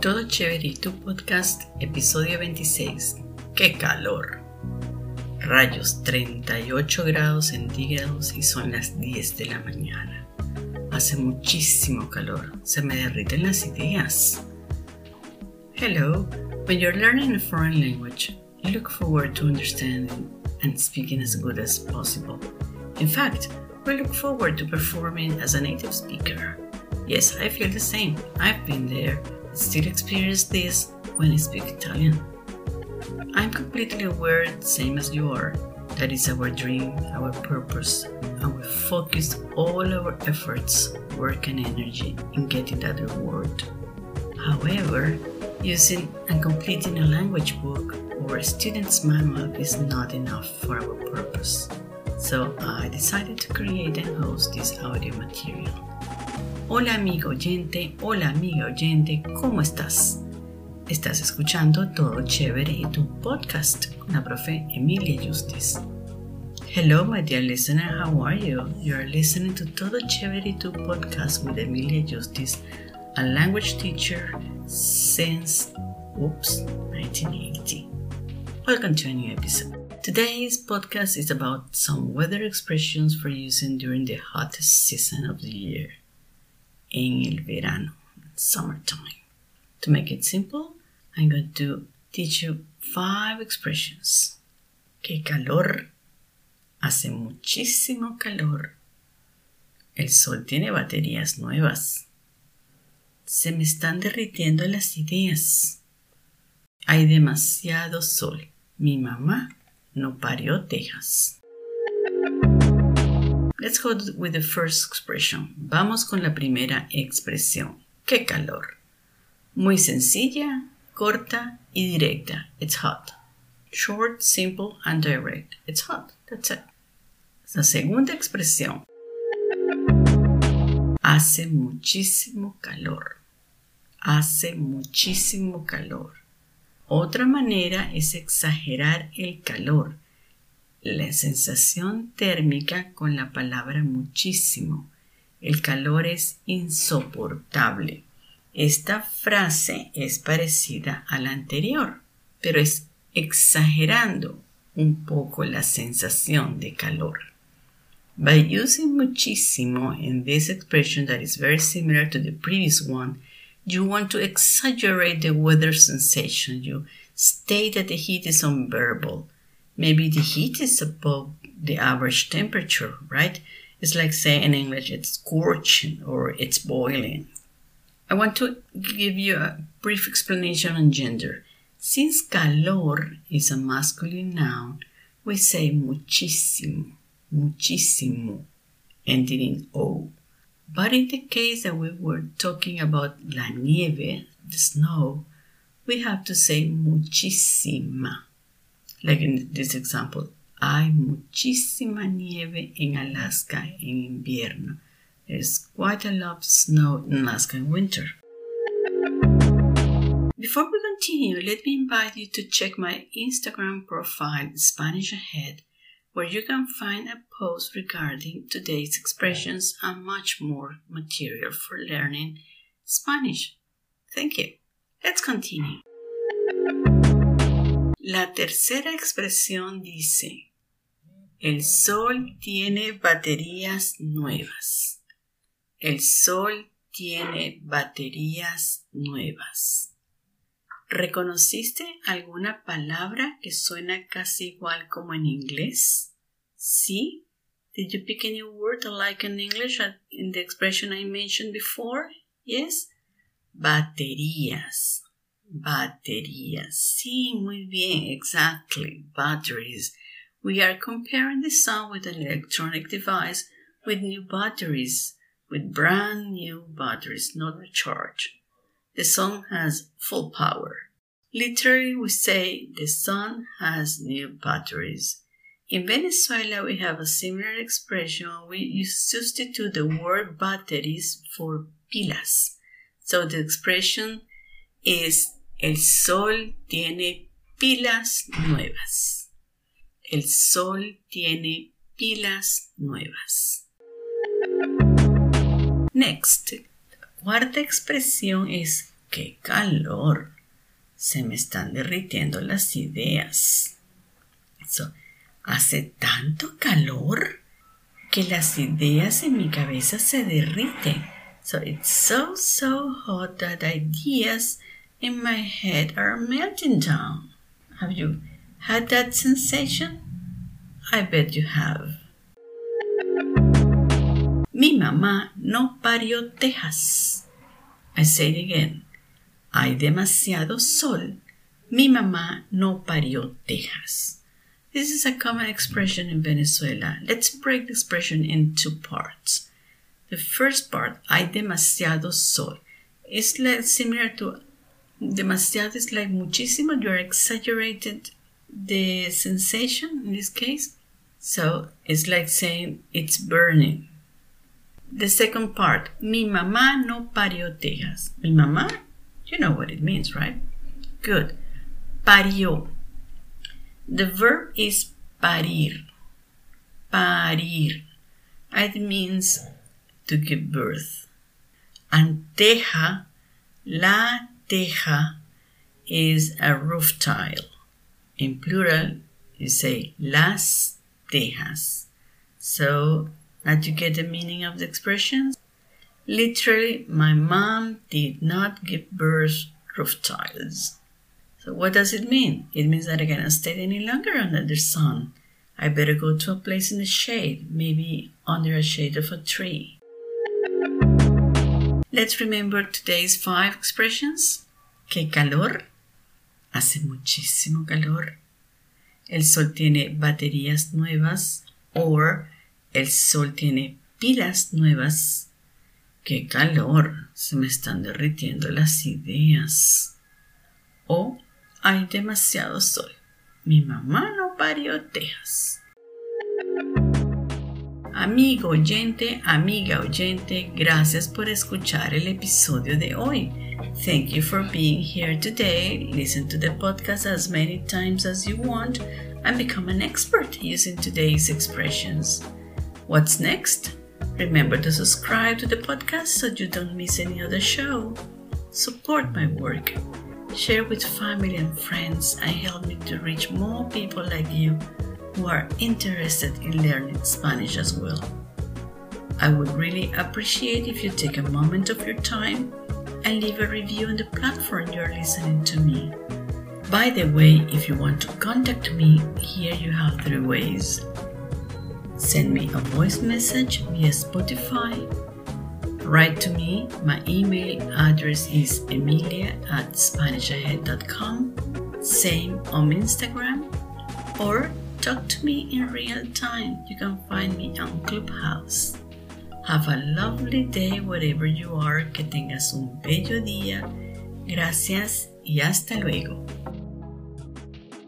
Todo chévere, tu podcast, episodio 26. ¡Qué calor! Rayos 38 grados centígrados y son las 10 de la mañana. Hace muchísimo calor, se me derriten las ideas. Hello, when you're learning a foreign language, you look forward to understanding and speaking as good as possible. In fact, we look forward to performing as a native speaker. Yes, I feel the same. I've been there still experience this when I speak Italian. I'm completely aware, same as you are, that is our dream, our purpose, and we focus all our efforts, work, and energy in getting that reward. However, using and completing a language book or a student's manual is not enough for our purpose. So I decided to create and host this audio material. Hola amigo oyente, hola amiga oyente, ¿cómo estás? Estás escuchando Todo Chévere y tu podcast con la profe Emilia Yustiz. Hello my dear listener, how are you? You are listening to Todo Chévere y tu podcast with Emilia Yustiz, a language teacher since, oops, 1980. Welcome to a new episode. Today's podcast is about some weather expressions for using during the hottest season of the year en el verano, summertime. To make it simple, I'm going to teach you five expressions. ¡Qué calor! Hace muchísimo calor. El sol tiene baterías nuevas. Se me están derritiendo las ideas. Hay demasiado sol. Mi mamá no parió tejas. Let's go with the first expression. Vamos con la primera expresión. ¡Qué calor! Muy sencilla, corta y directa. It's hot. Short, simple and direct. It's hot. That's it. La segunda expresión. Hace muchísimo calor. Hace muchísimo calor. Otra manera es exagerar el calor la sensación térmica con la palabra muchísimo. El calor es insoportable. Esta frase es parecida a la anterior, pero es exagerando un poco la sensación de calor. By using muchísimo in this expression that is very similar to the previous one, you want to exaggerate the weather sensation. You state that the heat is unbearable maybe the heat is above the average temperature, right? It's like say in English, it's scorching or it's boiling. I want to give you a brief explanation on gender. Since calor is a masculine noun, we say muchísimo, muchísimo, ending in O. But in the case that we were talking about la nieve, the snow, we have to say muchísima. Like in this example, hay muchísima nieve en Alaska en invierno. There's quite a lot of snow in Alaska in winter. Before we continue, let me invite you to check my Instagram profile, Spanish Ahead, where you can find a post regarding today's expressions and much more material for learning Spanish. Thank you. Let's continue. La tercera expresión dice, el sol tiene baterías nuevas. El sol tiene baterías nuevas. ¿Reconociste alguna palabra que suena casi igual como en inglés? ¿Sí? Did you pick any word alike in English in the expression I mentioned before? Yes? Baterías. Baterías. Sí, muy bien, exactly. Batteries. We are comparing the sun with an electronic device with new batteries, with brand new batteries, not recharged. The sun has full power. Literally, we say the sun has new batteries. In Venezuela, we have a similar expression. We substitute the word batteries for pilas. So the expression is El sol tiene pilas nuevas. El sol tiene pilas nuevas. Next, cuarta expresión es ¡Qué calor! Se me están derritiendo las ideas. So, hace tanto calor que las ideas en mi cabeza se derriten. So it's so, so hot that ideas in my head are melting down. Have you had that sensation? I bet you have. Mi mamá no parió tejas. I say it again. Hay demasiado sol. Mi mamá no parió tejas. This is a common expression in Venezuela. Let's break the expression in two parts. The first part, hay demasiado sol, is similar to demasiado is like muchísimo. You are exaggerated the sensation in this case. So it's like saying it's burning. The second part, mi mamá no parió tejas. Mi mamá, you know what it means, right? Good. Parió. The verb is parir. Parir. It means to give birth. Anteja, la teja, is a roof tile. In plural, you say las tejas. So, now to get the meaning of the expression, literally, my mom did not give birth roof tiles. So, what does it mean? It means that I cannot stay any longer under the sun. I better go to a place in the shade, maybe under a shade of a tree. Let's remember today's five expressions. Que calor. Hace muchísimo calor. El sol tiene baterías nuevas. Or el sol tiene pilas nuevas. ¡Qué calor! Se me están derritiendo las ideas. O hay demasiado sol. Mi mamá no parió tejas. Amigo oyente, amiga oyente, gracias por escuchar el episodio de hoy. Thank you for being here today. Listen to the podcast as many times as you want and become an expert using today's expressions. What's next? Remember to subscribe to the podcast so you don't miss any other show. Support my work. Share with family and friends and help me to reach more people like you who are interested in learning Spanish as well. I would really appreciate if you take a moment of your time and leave a review on the platform you're listening to me. By the way, if you want to contact me, here you have three ways. Send me a voice message via Spotify. Write to me. My email address is emilia at SpanishAhead.com. Same on Instagram. Or talk to me in real time. You can find me on Clubhouse. Have a lovely day wherever you are. Que tengas un bello día. Gracias y hasta luego.